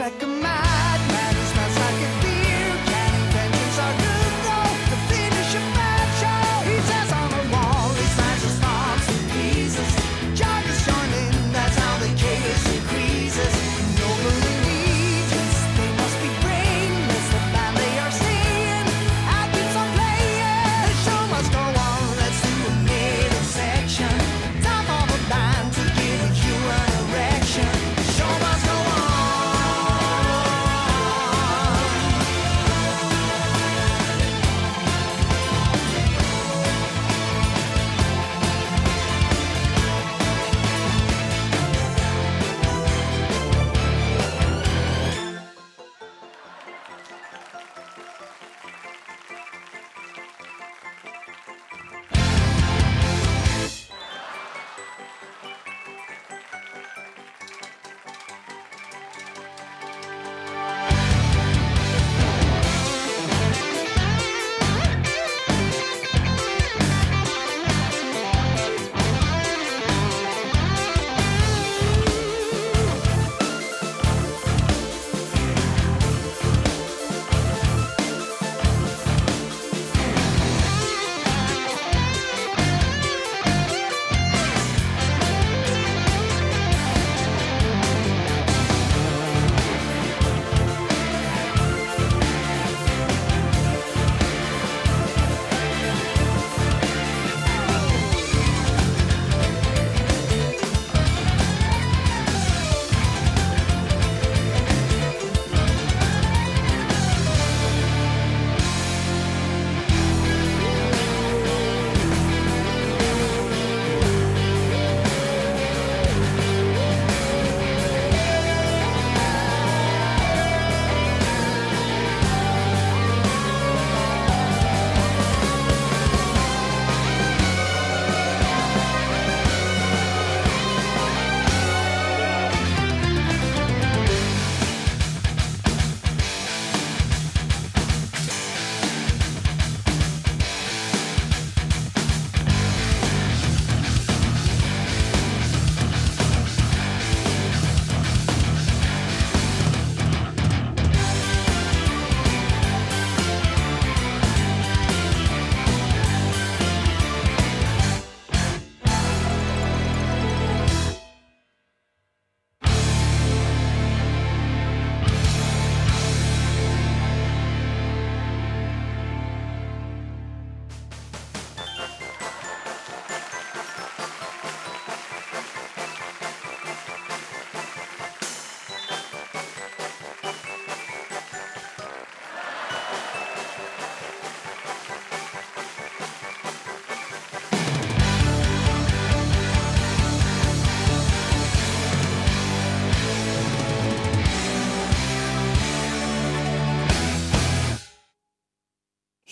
like a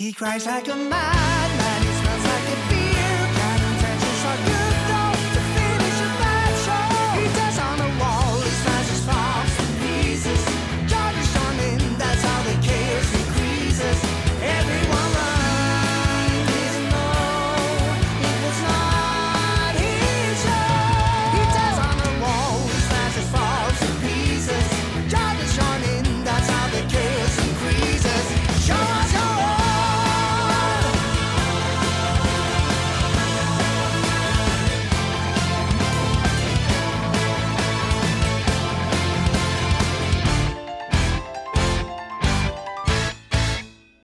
He cries like a madman, he smells like a beast.